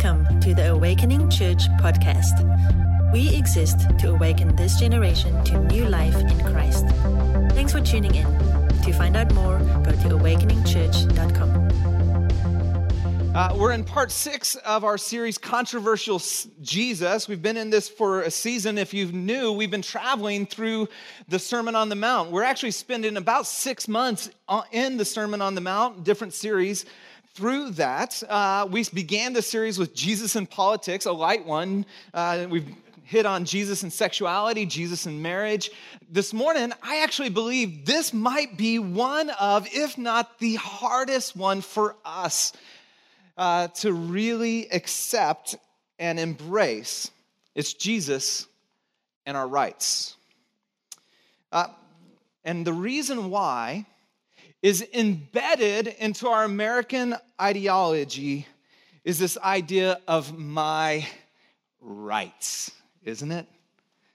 Welcome to the Awakening Church podcast. We exist to awaken this generation to new life in Christ. Thanks for tuning in. To find out more, go to awakeningchurch.com. Uh, we're in part six of our series, Controversial Jesus. We've been in this for a season. If you knew, we've been traveling through the Sermon on the Mount. We're actually spending about six months in the Sermon on the Mount, different series through that, uh, we began the series with Jesus and politics, a light one. Uh, we've hit on Jesus and sexuality, Jesus and marriage. This morning, I actually believe this might be one of, if not the hardest one for us uh, to really accept and embrace. It's Jesus and our rights. Uh, and the reason why is embedded into our American ideology is this idea of my rights, isn't it?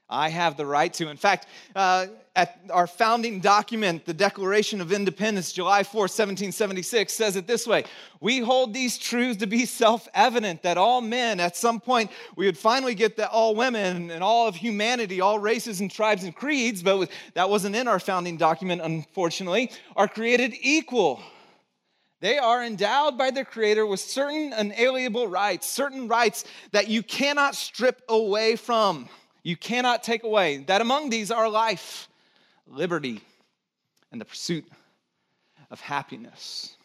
I have the right to. In fact, uh, at our founding document, the Declaration of Independence, July 4, 1776, says it this way We hold these truths to be self evident that all men, at some point, we would finally get that all women and all of humanity, all races and tribes and creeds, but that wasn't in our founding document, unfortunately, are created equal. They are endowed by their Creator with certain unalienable rights, certain rights that you cannot strip away from you cannot take away. That among these are life, liberty, and the pursuit of happiness.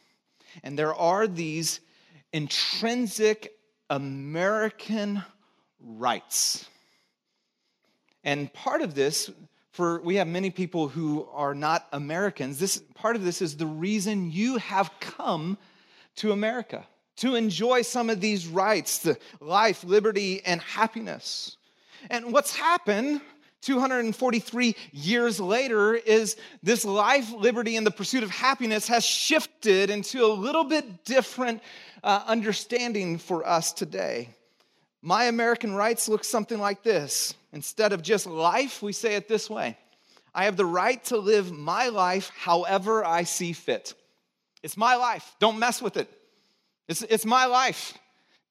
And there are these intrinsic American rights. And part of this, for we have many people who are not Americans, this part of this is the reason you have come to America to enjoy some of these rights, the life, liberty, and happiness. And what's happened 243 years later is this life, liberty, and the pursuit of happiness has shifted into a little bit different uh, understanding for us today. My American rights look something like this. Instead of just life, we say it this way I have the right to live my life however I see fit. It's my life. Don't mess with it. It's, it's my life.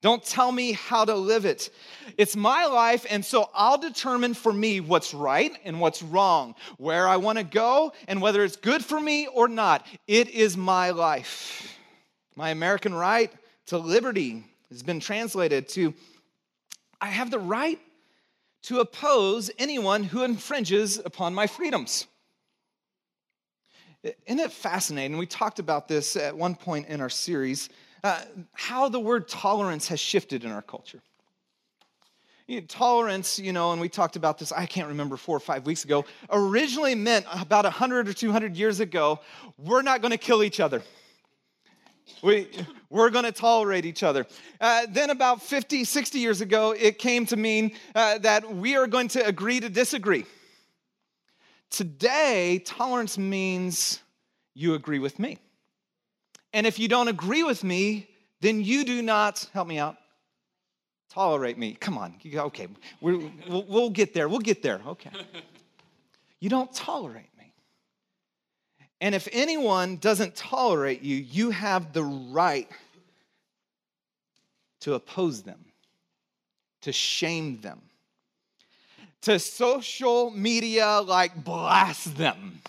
Don't tell me how to live it. It's my life, and so I'll determine for me what's right and what's wrong, where I want to go, and whether it's good for me or not. It is my life. My American right to liberty has been translated to I have the right to oppose anyone who infringes upon my freedoms. Isn't it fascinating? We talked about this at one point in our series uh, how the word tolerance has shifted in our culture. You know, tolerance, you know, and we talked about this, I can't remember, four or five weeks ago, originally meant about 100 or 200 years ago, we're not going to kill each other. We, we're going to tolerate each other. Uh, then, about 50, 60 years ago, it came to mean uh, that we are going to agree to disagree. Today, tolerance means you agree with me. And if you don't agree with me, then you do not, help me out, tolerate me. Come on, okay, we will we'll get there, we'll get there, okay. You don't tolerate me. And if anyone doesn't tolerate you, you have the right to oppose them, to shame them, to social media like blast them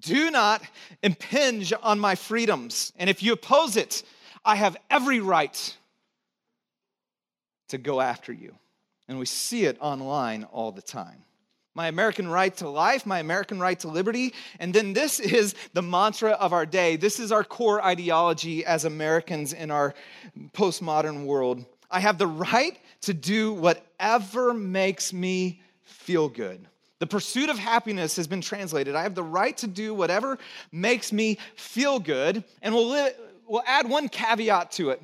do not impinge on my freedoms. And if you oppose it, I have every right to go after you. And we see it online all the time. My American right to life, my American right to liberty. And then this is the mantra of our day. This is our core ideology as Americans in our postmodern world. I have the right to do whatever makes me feel good. The pursuit of happiness has been translated. I have the right to do whatever makes me feel good, and we'll, li- we'll add one caveat to it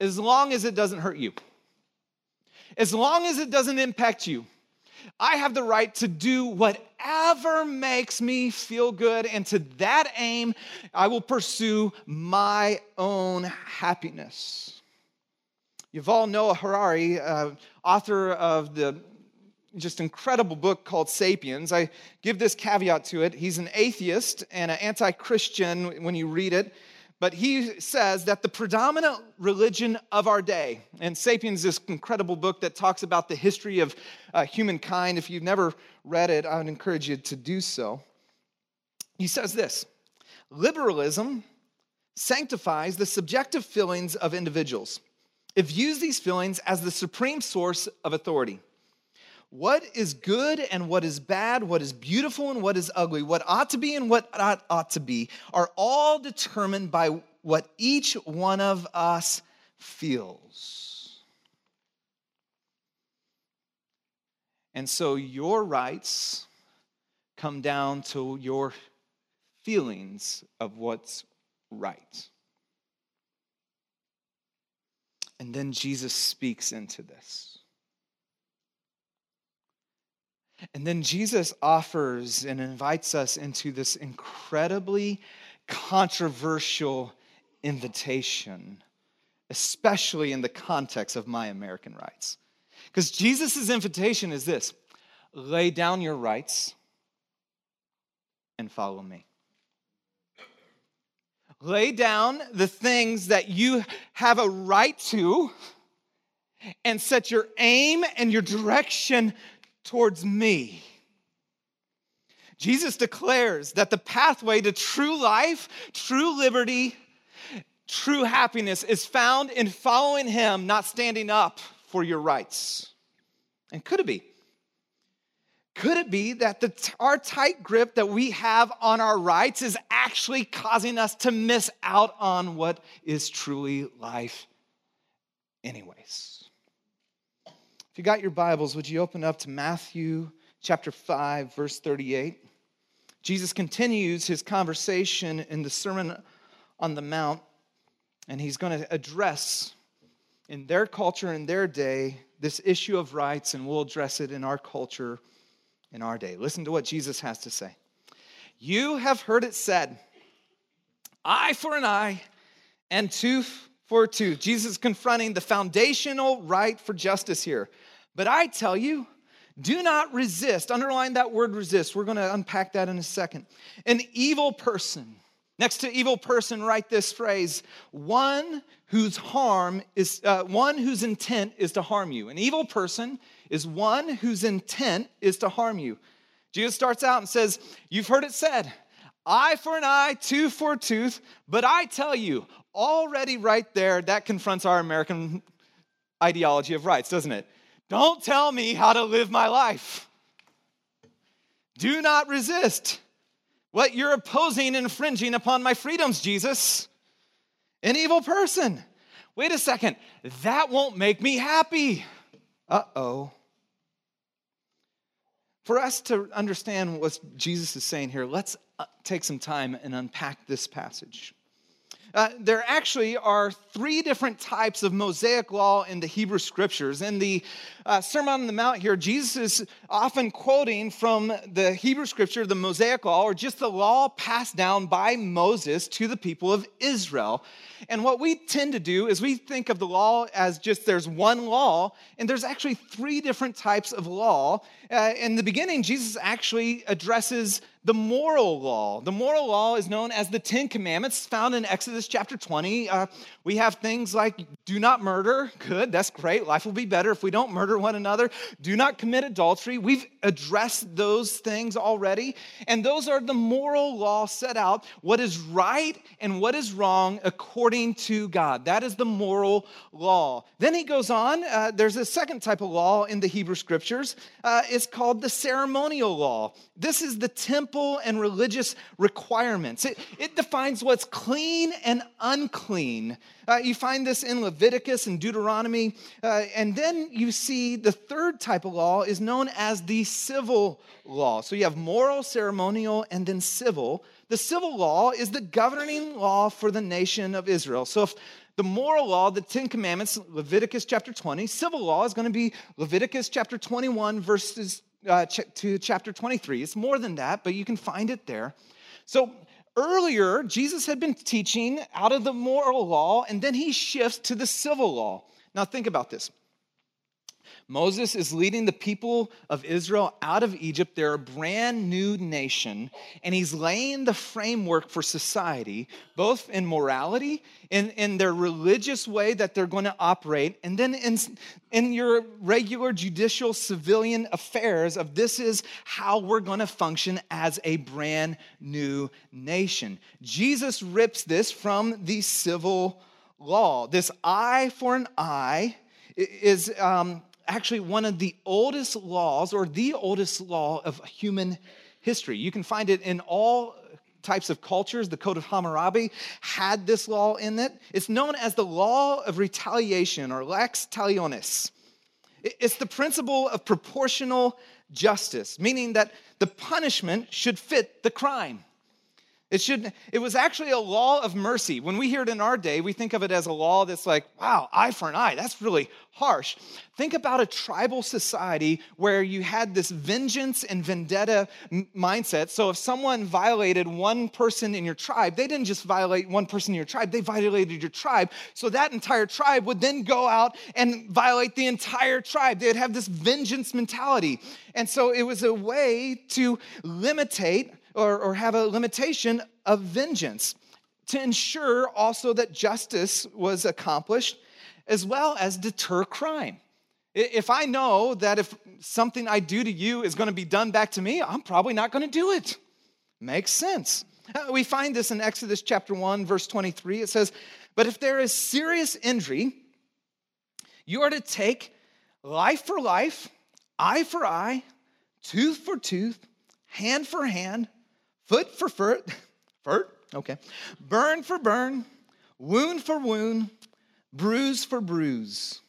as long as it doesn't hurt you, as long as it doesn't impact you. I have the right to do whatever makes me feel good, and to that aim, I will pursue my own happiness. Yuval Noah Harari, uh, author of the just incredible book called Sapiens. I give this caveat to it. He's an atheist and an anti Christian when you read it, but he says that the predominant religion of our day, and Sapiens, is this incredible book that talks about the history of uh, humankind, if you've never read it, I would encourage you to do so. He says this liberalism sanctifies the subjective feelings of individuals. It views these feelings as the supreme source of authority. What is good and what is bad, what is beautiful and what is ugly, what ought to be and what ought, ought to be, are all determined by what each one of us feels. And so your rights come down to your feelings of what's right. And then Jesus speaks into this. And then Jesus offers and invites us into this incredibly controversial invitation, especially in the context of my American rights. Because Jesus' invitation is this lay down your rights and follow me. Lay down the things that you have a right to and set your aim and your direction towards me. Jesus declares that the pathway to true life, true liberty, true happiness is found in following Him, not standing up for your rights. And could it be? Could it be that the, our tight grip that we have on our rights is actually causing us to miss out on what is truly life, anyways? You got your Bibles, would you open up to Matthew chapter 5, verse 38? Jesus continues his conversation in the Sermon on the Mount, and he's going to address in their culture, in their day, this issue of rights, and we'll address it in our culture in our day. Listen to what Jesus has to say. You have heard it said, eye for an eye and tooth for a tooth. Jesus confronting the foundational right for justice here. But I tell you, do not resist. Underline that word resist. We're going to unpack that in a second. An evil person. Next to evil person, write this phrase one whose harm is, uh, one whose intent is to harm you. An evil person is one whose intent is to harm you. Jesus starts out and says, You've heard it said, eye for an eye, tooth for a tooth. But I tell you, already right there, that confronts our American ideology of rights, doesn't it? Don't tell me how to live my life. Do not resist what you're opposing and infringing upon my freedoms, Jesus. An evil person. Wait a second, that won't make me happy. Uh oh. For us to understand what Jesus is saying here, let's uh, take some time and unpack this passage. Uh, there actually are three different types of Mosaic law in the Hebrew scriptures. In the uh, Sermon on the Mount here, Jesus is often quoting from the Hebrew scripture, the Mosaic law, or just the law passed down by Moses to the people of Israel. And what we tend to do is we think of the law as just there's one law, and there's actually three different types of law. Uh, in the beginning, Jesus actually addresses the moral law. The moral law is known as the Ten Commandments, found in Exodus chapter 20. Uh, we have things like do not murder. Good, that's great. Life will be better if we don't murder one another. Do not commit adultery. We've addressed those things already. And those are the moral law set out what is right and what is wrong according to God. That is the moral law. Then he goes on. Uh, there's a second type of law in the Hebrew scriptures. Uh, it's called the ceremonial law. This is the temple and religious requirements. It, it defines what's clean and unclean. Uh, you find this in Leviticus and Deuteronomy. Uh, and then you see the third type of law is known as the civil law. So you have moral, ceremonial, and then civil. The civil law is the governing law for the nation of Israel. So if the moral law, the Ten Commandments, Leviticus chapter 20, civil law is going to be Leviticus chapter 21, verses uh, ch- to chapter 23. It's more than that, but you can find it there. So earlier, Jesus had been teaching out of the moral law, and then he shifts to the civil law. Now, think about this. Moses is leading the people of Israel out of Egypt. They're a brand new nation, and he's laying the framework for society, both in morality, in, in their religious way that they're going to operate, and then in, in your regular judicial civilian affairs of this is how we're going to function as a brand new nation. Jesus rips this from the civil law. This eye for an eye is um, actually one of the oldest laws, or the oldest law of human history. You can find it in all types of cultures. The Code of Hammurabi had this law in it. It's known as the law of retaliation or lex talionis. It's the principle of proportional justice, meaning that the punishment should fit the crime. It should it was actually a law of mercy. When we hear it in our day, we think of it as a law that's like, wow, eye for an eye. That's really harsh. Think about a tribal society where you had this vengeance and vendetta mindset. So if someone violated one person in your tribe, they didn't just violate one person in your tribe, they violated your tribe. So that entire tribe would then go out and violate the entire tribe. They'd have this vengeance mentality. And so it was a way to limitate or, or have a limitation of vengeance to ensure also that justice was accomplished as well as deter crime. If I know that if something I do to you is going to be done back to me, I'm probably not going to do it. Makes sense. Uh, we find this in Exodus chapter 1, verse 23. It says, But if there is serious injury, you are to take life for life, eye for eye, tooth for tooth, hand for hand, foot for foot, foot, okay, burn for burn, wound for wound, bruise for bruise.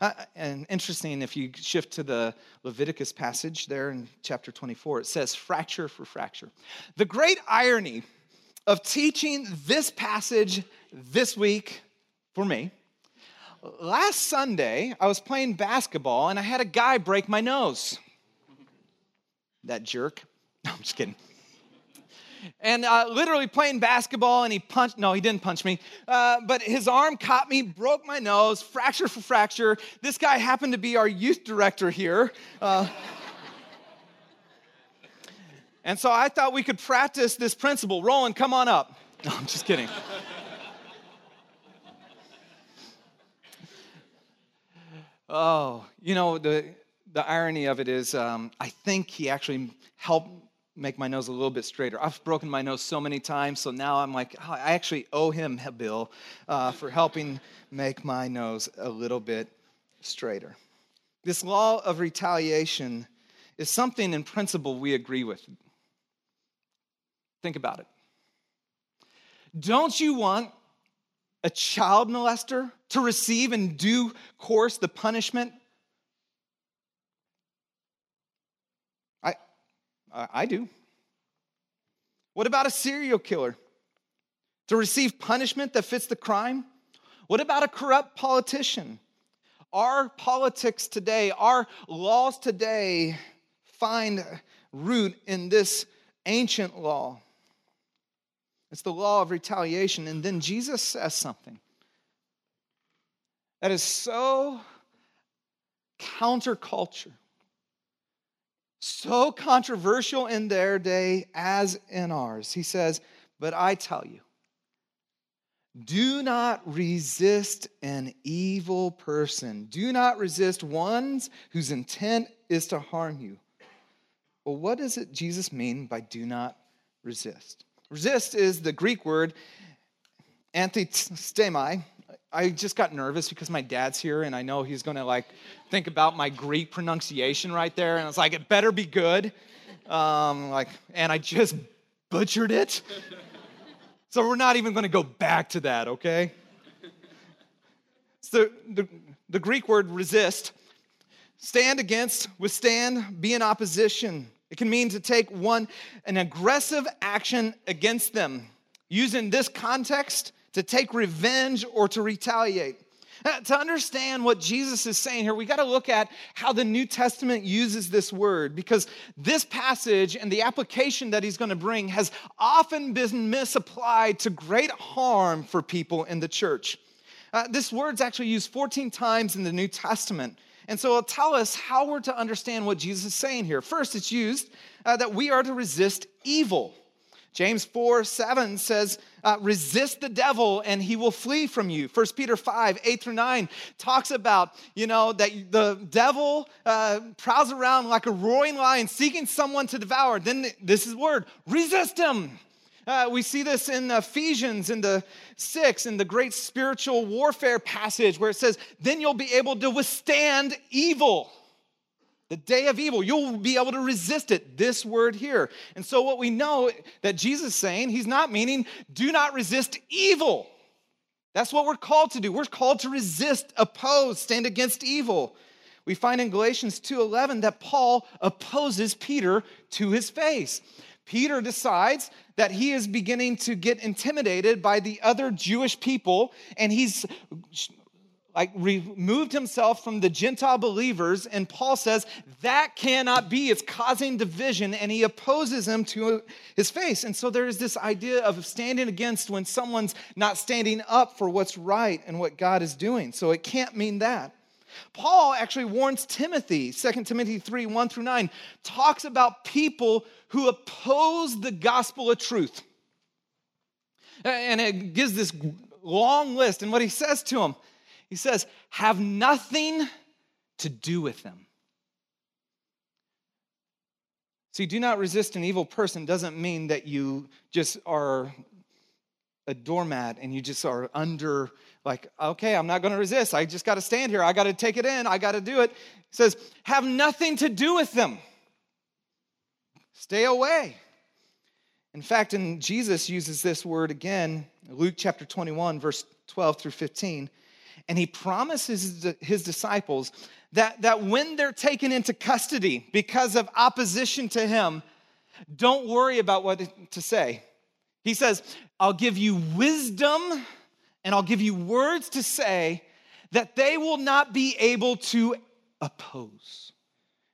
Uh, and interesting, if you shift to the Leviticus passage there in chapter 24, it says fracture for fracture. The great irony of teaching this passage this week for me. Last Sunday, I was playing basketball and I had a guy break my nose. That jerk. No, I'm just kidding and uh, literally playing basketball, and he punched. No, he didn't punch me, uh, but his arm caught me, broke my nose, fracture for fracture. This guy happened to be our youth director here. Uh, and so I thought we could practice this principle. Roland, come on up. No, I'm just kidding. oh, you know, the, the irony of it is, um, I think he actually helped make my nose a little bit straighter. I've broken my nose so many times, so now I'm like, oh, I actually owe him a bill uh, for helping make my nose a little bit straighter. This law of retaliation is something in principle we agree with. Think about it. Don't you want a child molester to receive in due course the punishment I do. What about a serial killer? To receive punishment that fits the crime? What about a corrupt politician? Our politics today, our laws today find root in this ancient law. It's the law of retaliation. And then Jesus says something that is so counterculture so controversial in their day as in ours. He says, But I tell you, do not resist an evil person. Do not resist ones whose intent is to harm you. Well, what does it Jesus mean by do not resist? Resist is the Greek word antithemi, I just got nervous because my dad's here and I know he's to like think about my Greek pronunciation right there. And I was like, it better be good. Um, like, and I just butchered it. So we're not even to go back to that, okay? So the, the Greek word resist, stand against, withstand, be in opposition. It can mean to take one, an aggressive action against them. Used in this context, to take revenge or to retaliate. Now, to understand what Jesus is saying here, we got to look at how the New Testament uses this word because this passage and the application that he's going to bring has often been misapplied to great harm for people in the church. Uh, this word's actually used 14 times in the New Testament. And so it'll tell us how we're to understand what Jesus is saying here. First, it's used uh, that we are to resist evil. James 4 7 says, uh, resist the devil and he will flee from you. 1 Peter 5 8 through 9 talks about, you know, that the devil uh, prowls around like a roaring lion seeking someone to devour. Then this is word resist him. Uh, we see this in Ephesians in the six, in the great spiritual warfare passage where it says, Then you'll be able to withstand evil. The day of evil, you'll be able to resist it. This word here. And so, what we know that Jesus is saying, he's not meaning do not resist evil. That's what we're called to do. We're called to resist, oppose, stand against evil. We find in Galatians 2:11 that Paul opposes Peter to his face. Peter decides that he is beginning to get intimidated by the other Jewish people, and he's like removed himself from the Gentile believers. And Paul says that cannot be. It's causing division, and he opposes him to his face. And so there is this idea of standing against when someone's not standing up for what's right and what God is doing. So it can't mean that. Paul actually warns Timothy, 2 Timothy 3 1 through 9, talks about people who oppose the gospel of truth. And it gives this long list. And what he says to them, he says, have nothing to do with them. See, do not resist an evil person doesn't mean that you just are a doormat and you just are under, like, okay, I'm not going to resist. I just got to stand here. I got to take it in. I got to do it. He says, have nothing to do with them. Stay away. In fact, and Jesus uses this word again, Luke chapter 21, verse 12 through 15, and he promises his disciples that, that when they're taken into custody because of opposition to him, don't worry about what to say. He says, I'll give you wisdom and I'll give you words to say that they will not be able to oppose.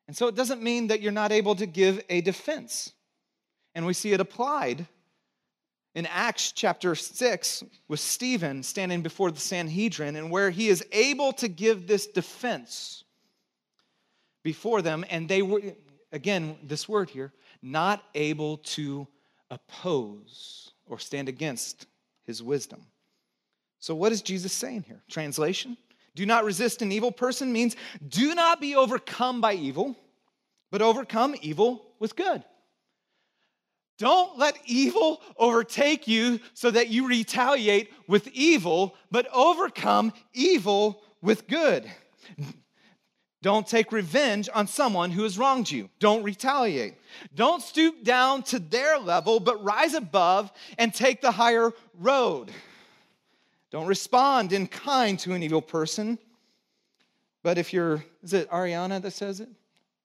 And so it doesn't mean that you're not able to give a defense. And we see it applied in Acts chapter 6 with Stephen standing before the Sanhedrin and where he is able to give this defense before them. And they were, again, this word here, not able to oppose or stand against his wisdom. So, what is Jesus saying here? Translation do not resist an evil person means do not be overcome by evil, but overcome evil with good. Don't let evil overtake you so that you retaliate with evil, but overcome evil with good. Don't take revenge on someone who has wronged you. Don't retaliate. Don't stoop down to their level, but rise above and take the higher road. Don't respond in kind to an evil person. But if you're, is it Ariana that says it?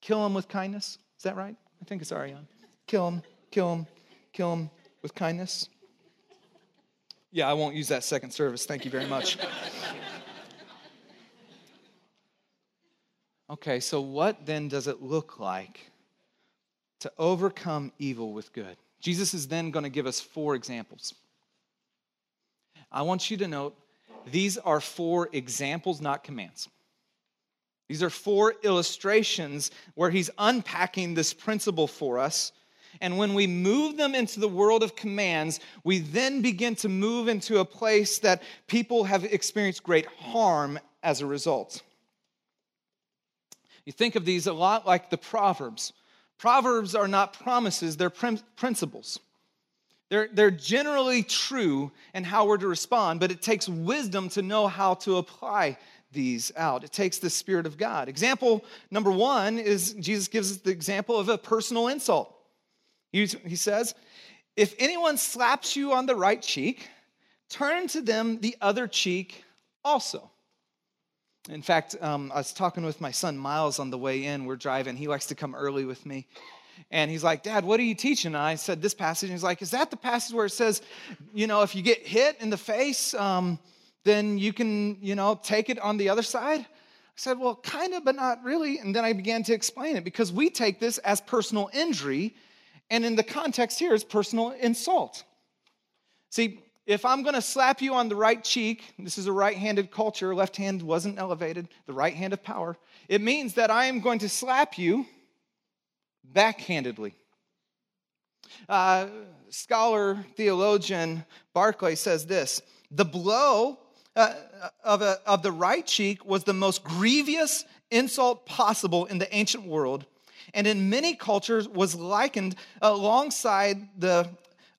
Kill him with kindness. Is that right? I think it's Ariana. Kill him, kill him, kill him with kindness. Yeah, I won't use that second service. Thank you very much. okay, so what then does it look like to overcome evil with good? Jesus is then going to give us four examples. I want you to note these are four examples, not commands. These are four illustrations where he's unpacking this principle for us. And when we move them into the world of commands, we then begin to move into a place that people have experienced great harm as a result. You think of these a lot like the Proverbs. Proverbs are not promises, they're principles. They're, they're generally true in how we're to respond, but it takes wisdom to know how to apply these out. It takes the Spirit of God. Example number one is Jesus gives us the example of a personal insult. He, says, If anyone slaps you on the right cheek, turn to them the other cheek also. In fact, um, I was talking with my son Miles on the way in. We're driving. He likes to come early with me. And he's like, Dad, what are you teaching? And I said, This passage. And he's like, Is that the passage where it says, you know, if you get hit in the face, um, then you can, you know, take it on the other side? I said, Well, kind of, but not really. And then I began to explain it because we take this as personal injury. And in the context here is personal insult. See, if I'm going to slap you on the right cheek, this is a right handed culture, left hand wasn't elevated, the right hand of power, it means that I am going to slap you backhandedly. Uh, scholar, theologian Barclay says this the blow uh, of, a, of the right cheek was the most grievous insult possible in the ancient world and in many cultures was likened alongside the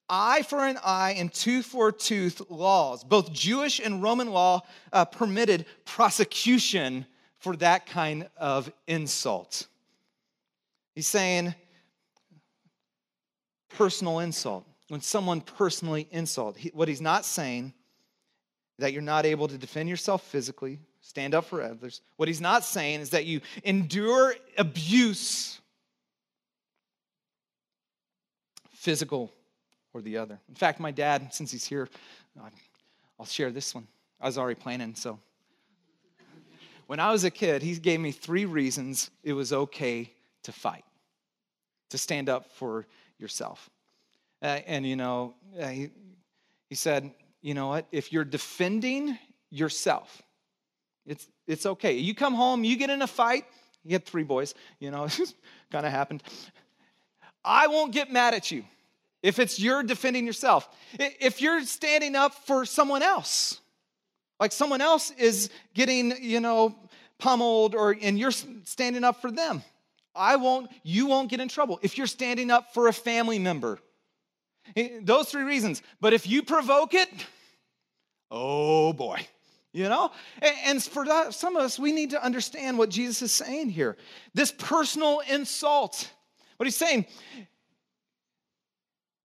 eye for an eye and tooth for a tooth laws. Both Jewish and Roman law uh, permitted prosecution for that kind of insult. He's saying personal insult. When someone personally insult, he, what he's not saying that you're not able to defend yourself physically, stand up for others. What he's not saying is that you endure abuse, physical or the other. In fact, my dad, since he's here, I'll share this one. I was already planning, so. When I was a kid, he gave me three reasons it was okay to fight, to stand up for yourself. Uh, and, you know, uh, he, he said, you know what? If you're defending yourself, it's, it's okay. You come home, you get in a fight, you had three boys, you know, kind of happened. I won't get mad at you if it's you're defending yourself. If you're standing up for someone else, like someone else is getting, you know, pummeled or and you're standing up for them. I won't, you won't get in trouble. If you're standing up for a family member, Eh, those three reasons. But if you provoke it, oh boy, you know? And for some of us, we need to understand what Jesus is saying here. This personal insult, what he's saying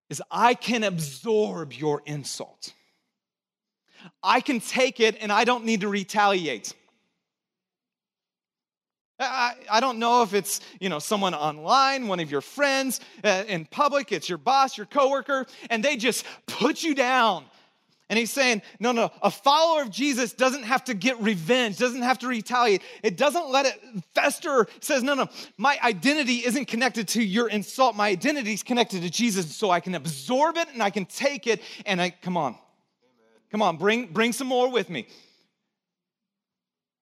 is, I can absorb your insult. I can take it and I don't need to retaliate. I, I don't know if it's you know someone online, one of your friends uh, in public, it's your boss, your coworker, and they just put you down. And he's saying, no, no, a follower of Jesus doesn't have to get revenge, doesn't have to retaliate. It doesn't let it fester. Says, no, no, my identity isn't connected to your insult. My identity is connected to Jesus, so I can absorb it and I can take it. And I, come on, Amen. come on, bring, bring some more with me.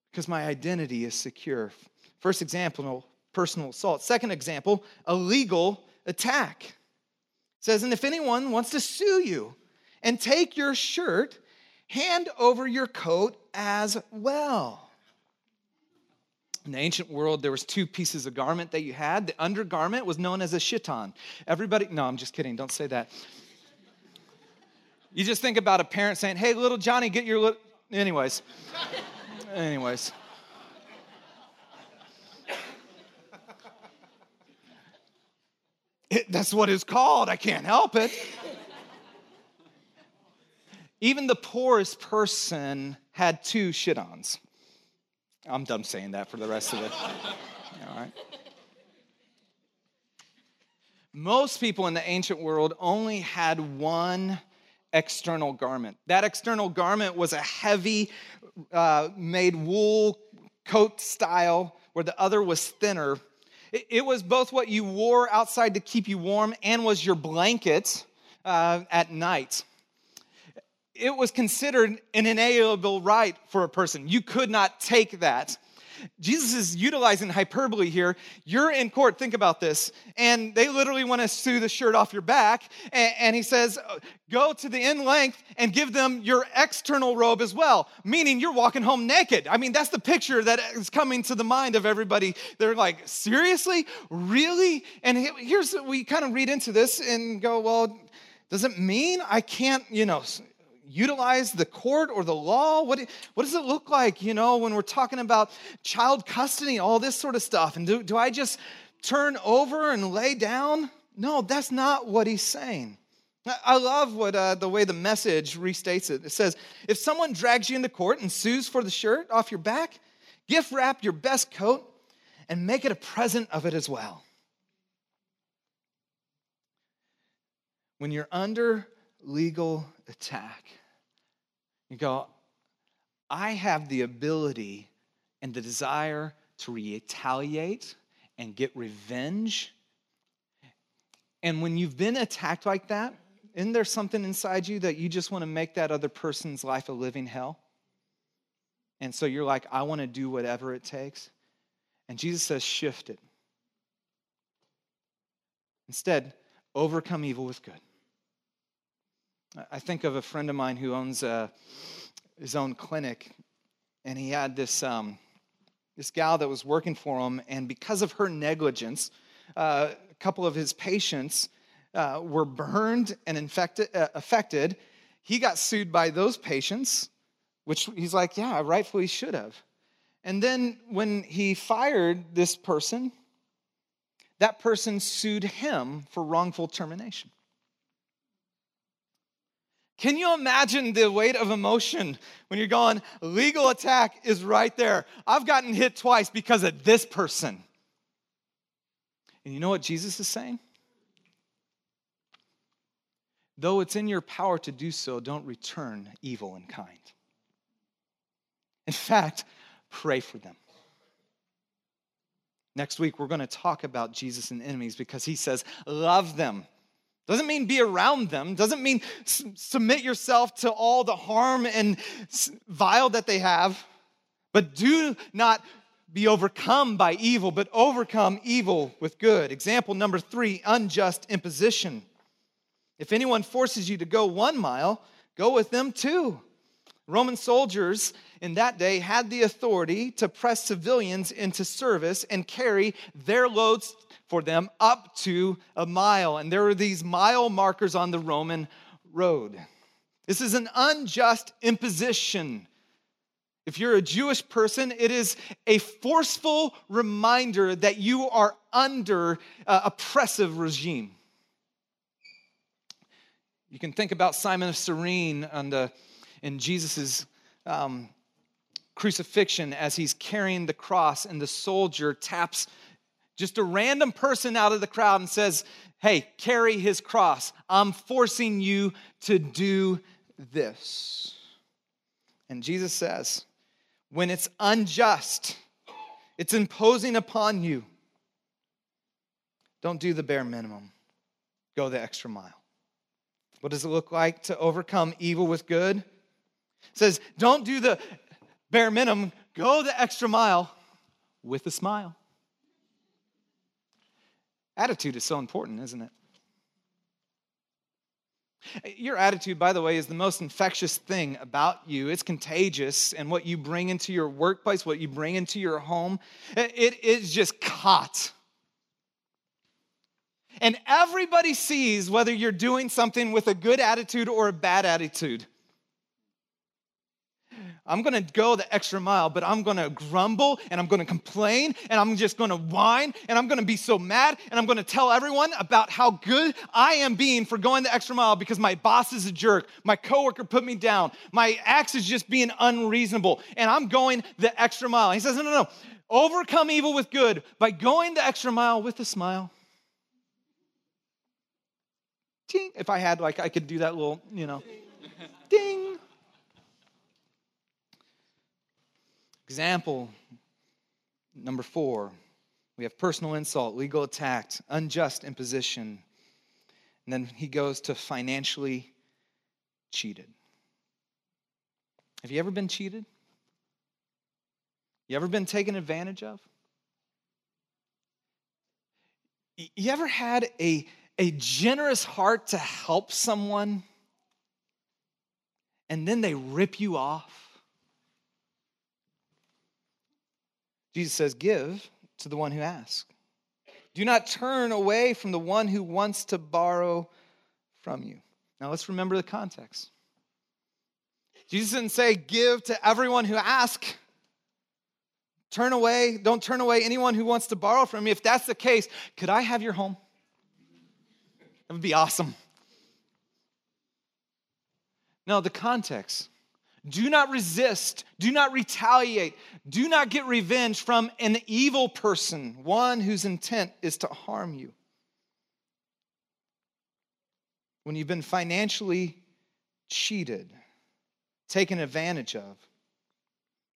Because my identity is secure. First example, personal assault. Second example, a legal attack. It says, and if anyone wants to sue you and take your shirt, hand over your coat as well. In the ancient world, there was two pieces of garment that you had. The undergarment was known as a chiton. Everybody, no, I'm just kidding. Don't say that. You just think about a parent saying, "Hey, little Johnny, get your little." Anyways, anyways. It, that's what it's called. I can't help it. Even the poorest person had two chitons. I'm done saying that for the rest of it. All right. Most people in the ancient world only had one external garment. That external garment was a heavy, uh, made wool coat style, where the other was thinner it was both what you wore outside to keep you warm and was your blanket uh, at night. It was considered an inalienable right for a person. You could not take that. Jesus is utilizing hyperbole here. You're in court, think about this, and they literally want to sue the shirt off your back. And, he says, Go to the end length and give them your external robe as well, meaning you're walking home naked. I mean, that's the picture that is coming to the mind of everybody. They're like, Seriously? Really? And here's, we kind of read into this and go, Well, does it mean I can't, you know, utilize the court or the law? What, what does it look like, you know, when we're talking about child custody, all this sort of stuff? And do, do I just turn over and lay down? No, that's not what he's saying. I love what uh, the way the message restates it. It says, if someone drags you into court and sues for the shirt off your back, gift wrap your best coat and make it a present of it as well. When you're under legal attack. You go, I have the ability and the desire to retaliate and get revenge. And when you've been attacked like that, isn't there something inside you that you just want to make that other person's life a living hell? And so you're like, I want to do whatever it takes. And Jesus says, shift it. Instead, overcome evil with good. I think of a friend of mine who owns a, uh, his own clinic, and he had this, um, this gal that was working for him, and because of her negligence, uh, a couple of his patients uh, were burned and infected, uh, affected. He got sued by those patients, which he's like, yeah, rightfully should have. And then when he fired this person, that person sued him for wrongful termination. Can you imagine the weight of emotion when you're going, legal attack is right there? I've gotten hit twice because of this person. And you know what Jesus is saying? Though it's in your power to do so, don't return evil in kind. In fact, pray for them. Next week, we're going to talk about Jesus and enemies because he says, love them. Doesn't mean be around them. Doesn't mean submit yourself to all the harm and vile that they have. But do not be overcome by evil, but overcome evil with good. Example number three unjust imposition. If anyone forces you to go one mile, go with them two. Roman soldiers in that day had the authority to press civilians into service and carry their loads for them up to a mile. And there were these mile markers on the Roman road. This is an unjust imposition. If you're a Jewish person, it is a forceful reminder that you are under uh, oppressive regime. You can think about Simon of Cyrene the, in Jesus' um, crucifixion as he's carrying the cross, and the soldier taps just a random person out of the crowd and says, Hey, carry his cross. I'm forcing you to do this. And Jesus says, When it's unjust, it's imposing upon you, don't do the bare minimum, go the extra mile. What does it look like to overcome evil with good? It says, don't do the bare minimum, go the extra mile with a smile. Attitude is so important, isn't it? Your attitude, by the way, is the most infectious thing about you. It's contagious, and what you bring into your workplace, what you bring into your home, it is just caught. And everybody sees whether you're doing something with a good attitude or a bad attitude. I'm gonna go the extra mile, but I'm gonna grumble and I'm gonna complain and I'm just gonna whine and I'm gonna be so mad and I'm gonna tell everyone about how good I am being for going the extra mile because my boss is a jerk, my coworker put me down, my ex is just being unreasonable, and I'm going the extra mile. He says, No, no, no. Overcome evil with good by going the extra mile with a smile. Ding. If I had, like, I could do that little, you know, ding. Example number four we have personal insult, legal attack, unjust imposition. And then he goes to financially cheated. Have you ever been cheated? You ever been taken advantage of? You ever had a a generous heart to help someone and then they rip you off? Jesus says, Give to the one who asks. Do not turn away from the one who wants to borrow from you. Now let's remember the context. Jesus didn't say, Give to everyone who asks. Turn away, don't turn away anyone who wants to borrow from you. If that's the case, could I have your home? That would be awesome. No, the context. Do not resist. Do not retaliate. Do not get revenge from an evil person, one whose intent is to harm you. When you've been financially cheated, taken advantage of,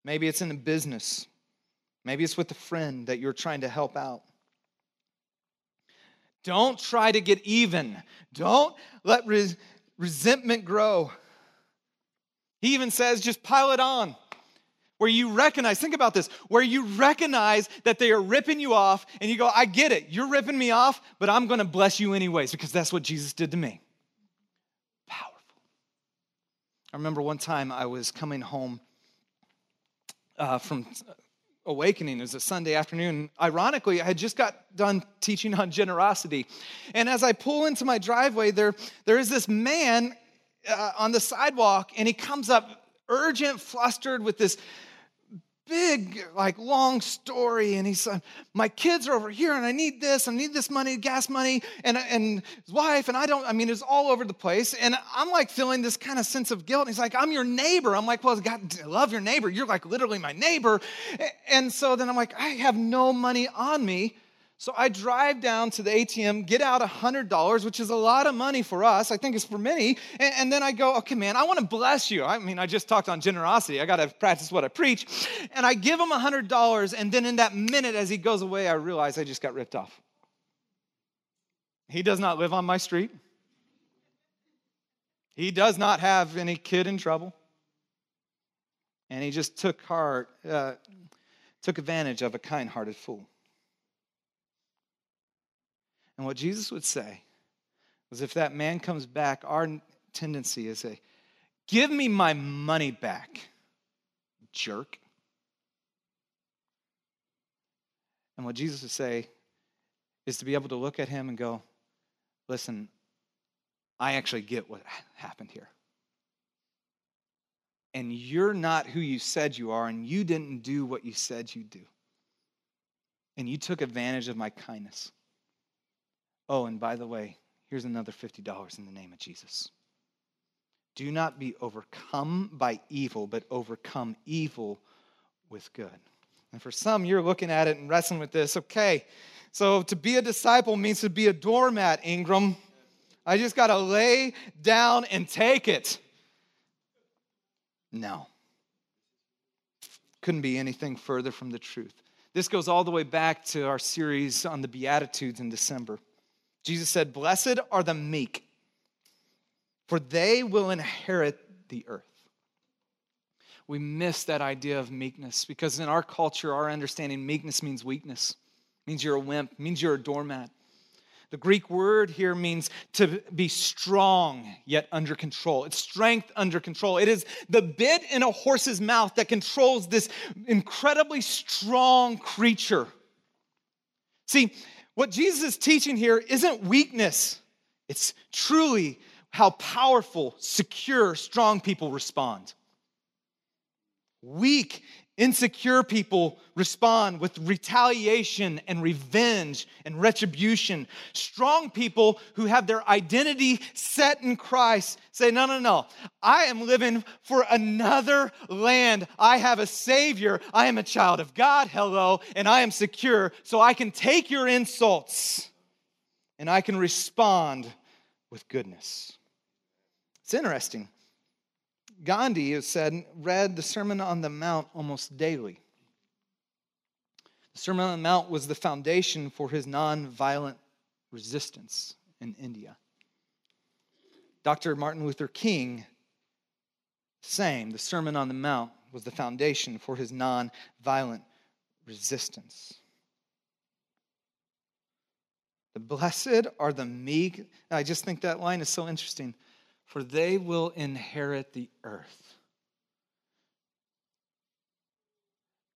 maybe it's in a business, maybe it's with a friend that you're trying to help out. Don't try to get even. Don't let res- resentment grow. He even says, just pile it on. Where you recognize, think about this, where you recognize that they are ripping you off and you go, I get it, you're ripping me off, but I'm gonna bless you anyways because that's what Jesus did to me. Powerful. I remember one time I was coming home uh, from awakening. It was a Sunday afternoon. Ironically, I had just got done teaching on generosity. And as I pull into my driveway, there, there is this man uh, on the sidewalk, and he comes up urgent, flustered with this big, like, long story. And he's like, My kids are over here, and I need this, I need this money, gas money, and, and his wife, and I don't, I mean, it's all over the place. And I'm like feeling this kind of sense of guilt. And he's like, I'm your neighbor. I'm like, Well, God, I love your neighbor. You're like literally my neighbor. And so then I'm like, I have no money on me. So I drive down to the ATM, get out $100, which is a lot of money for us. I think it's for many. And, and then I go, okay, man, I want to bless you. I mean, I just talked on generosity. I got to practice what I preach. And I give him $100. And then in that minute, as he goes away, I realize I just got ripped off. He does not live on my street. He does not have any kid in trouble. And he just took heart, uh, took advantage of a kind hearted fool. And what Jesus would say was if that man comes back, our tendency is a give me my money back, jerk. And what Jesus would say is to be able to look at him and go, listen, I actually get what happened here. And you're not who you said you are, and you didn't do what you said you'd do. And you took advantage of my kindness. Oh, and by the way, here's another $50 in the name of Jesus. Do not be overcome by evil, but overcome evil with good. And for some, you're looking at it and wrestling with this. Okay, so to be a disciple means to be a doormat, Ingram. I just got to lay down and take it. No. Couldn't be anything further from the truth. This goes all the way back to our series on the Beatitudes in December. Jesus said, Blessed are the meek, for they will inherit the earth. We miss that idea of meekness because in our culture, our understanding, meekness means weakness, means you're a wimp, means you're a doormat. The Greek word here means to be strong yet under control. It's strength under control. It is the bit in a horse's mouth that controls this incredibly strong creature. See, what Jesus is teaching here isn't weakness, it's truly how powerful, secure, strong people respond. Weak Insecure people respond with retaliation and revenge and retribution. Strong people who have their identity set in Christ say, No, no, no. I am living for another land. I have a Savior. I am a child of God. Hello. And I am secure. So I can take your insults and I can respond with goodness. It's interesting. Gandhi has said, read the Sermon on the Mount almost daily. The Sermon on the Mount was the foundation for his nonviolent resistance in India. Dr. Martin Luther King, same, the Sermon on the Mount was the foundation for his nonviolent resistance. The blessed are the meek. I just think that line is so interesting for they will inherit the earth.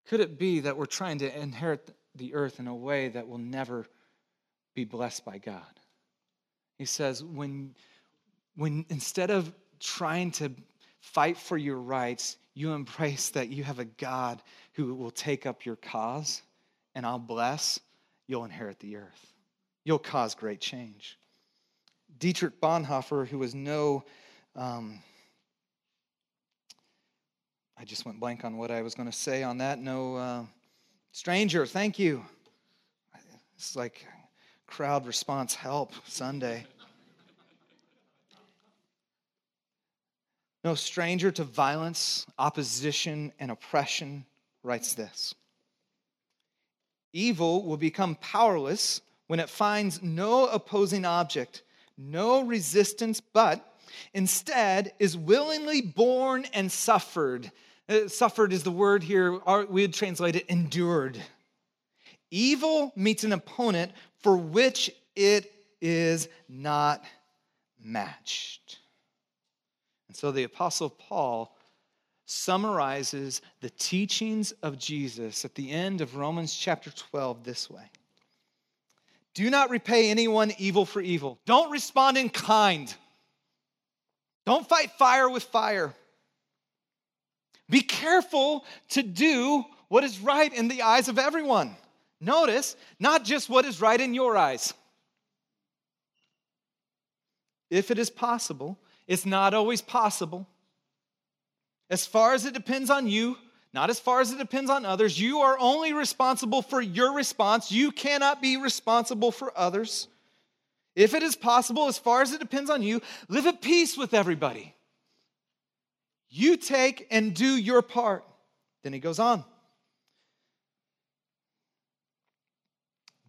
Could it be that we're trying to inherit the earth in a way that will never be blessed by God? He says, when, when instead of trying to fight for your rights, you embrace that you have a God who will take up your cause and I'll bless, you'll inherit the earth. You'll cause great change. Dietrich Bonhoeffer, who was no, um, I just went blank on what I was going to say on that. No uh, stranger, thank you. It's like crowd response help Sunday. No stranger to violence, opposition, and oppression writes this Evil will become powerless when it finds no opposing object, no resistance, but instead is willingly borne and suffered. Uh, suffered is the word here, we would translate it endured. Evil meets an opponent for which it is not matched. And so the Apostle Paul summarizes the teachings of Jesus at the end of Romans chapter 12 this way Do not repay anyone evil for evil, don't respond in kind, don't fight fire with fire. Be careful to do what is right in the eyes of everyone. Notice, not just what is right in your eyes. If it is possible, it's not always possible. As far as it depends on you, not as far as it depends on others, you are only responsible for your response. You cannot be responsible for others. If it is possible, as far as it depends on you, live at peace with everybody. You take and do your part. Then he goes on.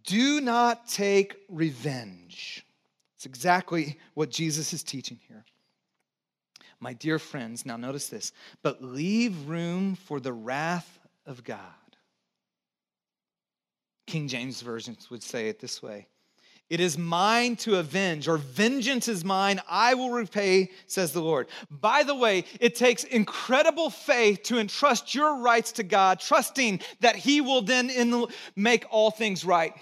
Do not take revenge. It's exactly what Jesus is teaching here. My dear friends, now notice this, but leave room for the wrath of God. King James versions would say it this way It is mine to avenge, or vengeance is mine, I will repay, says the Lord. By the way, it takes incredible faith to entrust your rights to God, trusting that He will then make all things right.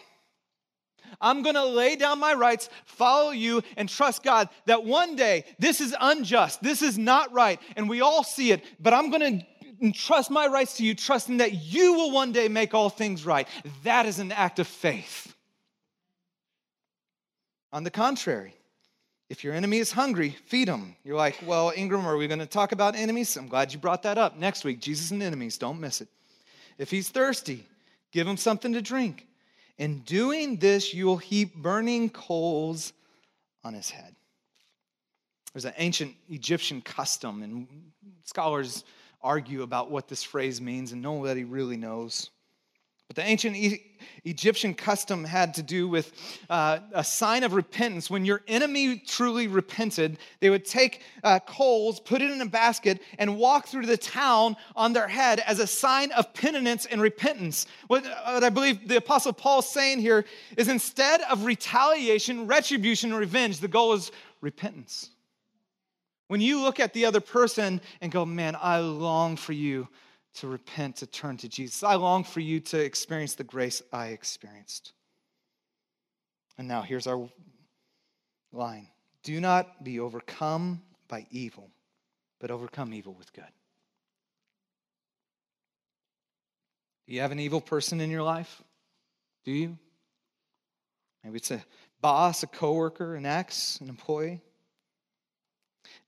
I'm going to lay down my rights, follow you, and trust God that one day this is unjust, this is not right, and we all see it, but I'm going to entrust my rights to you, trusting that you will one day make all things right. That is an act of faith. On the contrary, if your enemy is hungry, feed him. You're like, well, Ingram, are we going to talk about enemies? I'm glad you brought that up. Next week, Jesus and enemies, don't miss it. If he's thirsty, give him something to drink. In doing this, you will heap burning coals on his head. There's an ancient Egyptian custom, and scholars argue about what this phrase means, and nobody really knows. But the ancient e- Egyptian custom had to do with uh, a sign of repentance. When your enemy truly repented, they would take uh, coals, put it in a basket, and walk through the town on their head as a sign of penitence and repentance. What, what I believe the Apostle Paul is saying here is instead of retaliation, retribution, revenge, the goal is repentance. When you look at the other person and go, man, I long for you to repent, to turn to Jesus. I long for you to experience the grace I experienced. And now here's our line Do not be overcome by evil, but overcome evil with good. Do you have an evil person in your life? Do you? Maybe it's a boss, a coworker, an ex, an employee.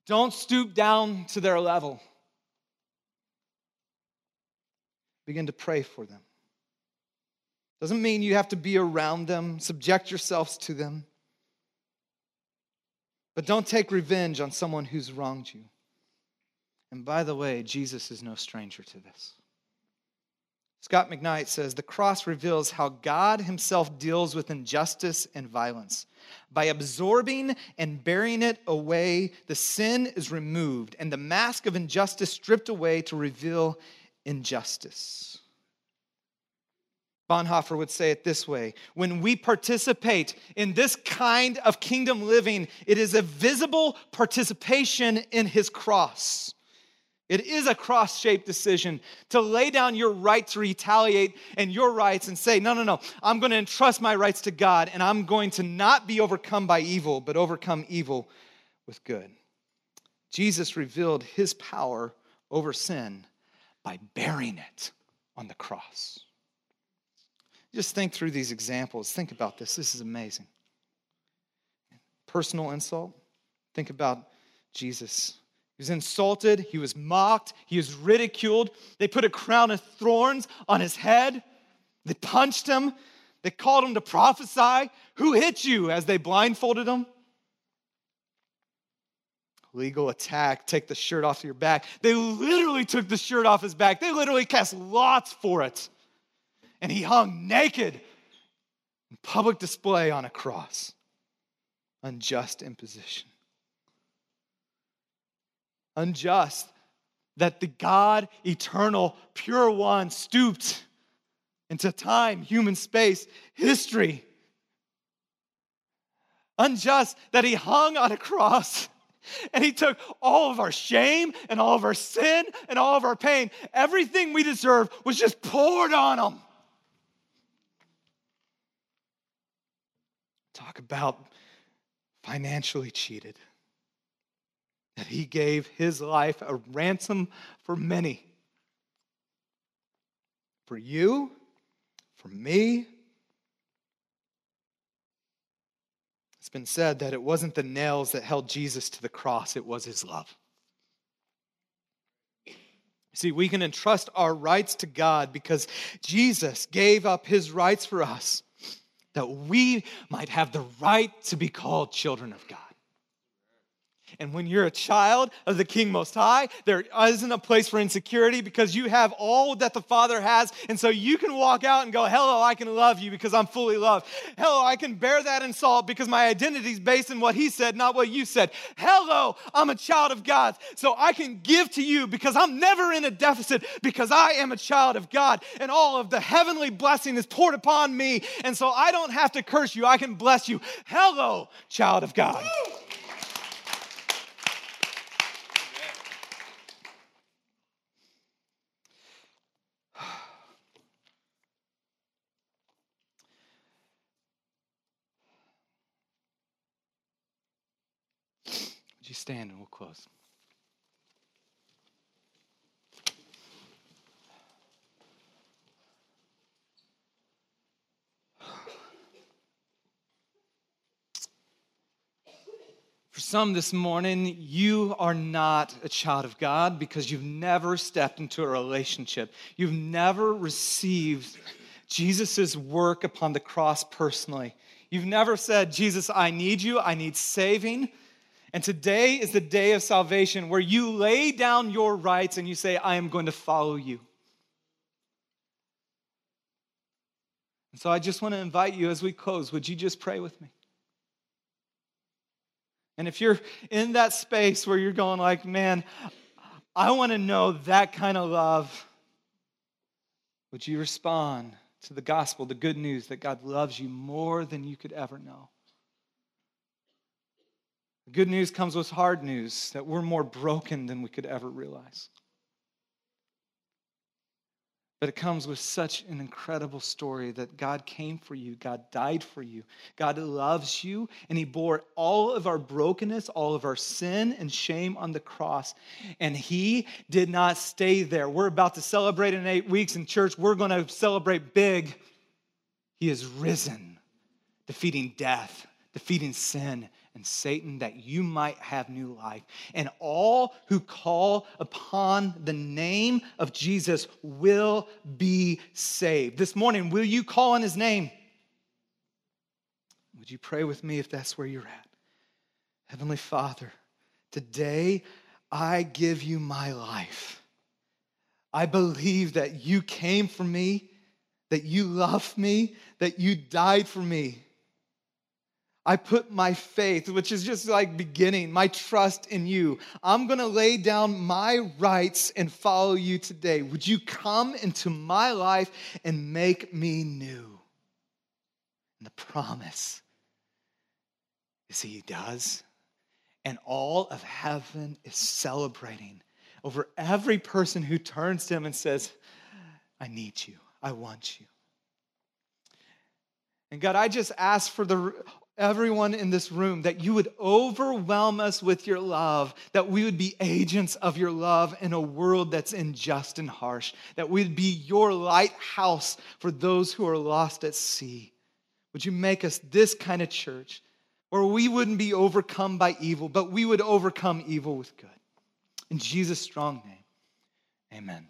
Don't stoop down to their level. Begin to pray for them. Doesn't mean you have to be around them, subject yourselves to them. But don't take revenge on someone who's wronged you. And by the way, Jesus is no stranger to this. Scot McKnight says the cross reveals how God himself deals with injustice and violence. By absorbing and bearing it away, the sin is removed and the mask of injustice stripped away to reveal injustice. Bonhoeffer would say it this way When we participate in this kind of kingdom living, it is a visible participation in his cross. It is a cross shaped decision to lay down your right to retaliate and your rights and say, No, no, no, I'm going to entrust my rights to God and I'm going to not be overcome by evil, but overcome evil with good. Jesus revealed his power over sin by bearing it on the cross. Just think through these examples. Think about this. This is amazing. Personal insult. Think about Jesus. He was insulted, he was mocked, he was ridiculed. They put a crown of thorns on his head. They punched him. They called him to prophesy. Who hit you as they blindfolded him? Legal attack, take the shirt off your back. They literally took the shirt off his back. They literally cast lots for it. And he hung naked. In public display on a cross, unjust imposition. Unjust that the God, eternal, pure one, stooped into time, human space, history. Unjust that he hung on a cross and he took all of our shame and all of our sin and all of our pain. Everything we deserve was just poured on him. Talk about financially cheated. That he gave his life a ransom for many. For you, for me. Been said that it wasn't the nails that held Jesus to the cross, it was his love. See, we can entrust our rights to God because Jesus gave up his rights for us that we might have the right to be called children of God. And when you're a child of the King Most High, there isn't a place for insecurity because you have all that the Father has. And so you can walk out and go, Hello, I can love you because I'm fully loved. Hello, I can bear that insult because my identity is based in what He said, not what you said. Hello, I'm a child of God. So I can give to you because I'm never in a deficit because I am a child of God. And all of the heavenly blessing is poured upon me. And so I don't have to curse you, I can bless you. Hello, child of God. Would you stand and we'll close? For some this morning, you are not a child of God because you've never stepped into a relationship. You've never received Jesus' work upon the cross personally. You've never said, Jesus, I need you, I need saving. And today is the day of salvation where you lay down your rights and you say, I am going to follow you. And so I just want to invite you as we close, would you just pray with me? And if you're in that space where you're going like, man, I want to know that kind of love, would you respond to the gospel, the good news that God loves you more than you could ever know? The good news comes with hard news that we're more broken than we could ever realize. But it comes with such an incredible story that God came for you, God died for you, God loves you, and He bore all of our brokenness, all of our sin and shame on the cross. And He did not stay there. We're about to celebrate in eight weeks in church. We're going to celebrate big. He is risen, defeating death, defeating sin, and Satan that you might have new life. And all who call upon the name of Jesus will be saved. This morning, will you call on his name? Would you pray with me if that's where you're at? Heavenly Father, today I give you my life. I believe that you came for me, that you love me, that you died for me I put my faith, which is just like beginning, my trust in you. I'm going to lay down my rights and follow you today. Would you come into my life and make me new? And the promise is He does. And all of heaven is celebrating over every person who turns to Him and says, I need you. I want you. And God, I just ask for the everyone in this room, that you would overwhelm us with your love, that we would be agents of your love in a world that's unjust and harsh, that we'd be your lighthouse for those who are lost at sea. Would you make us this kind of church where we wouldn't be overcome by evil, but we would overcome evil with good? In Jesus' strong name, amen.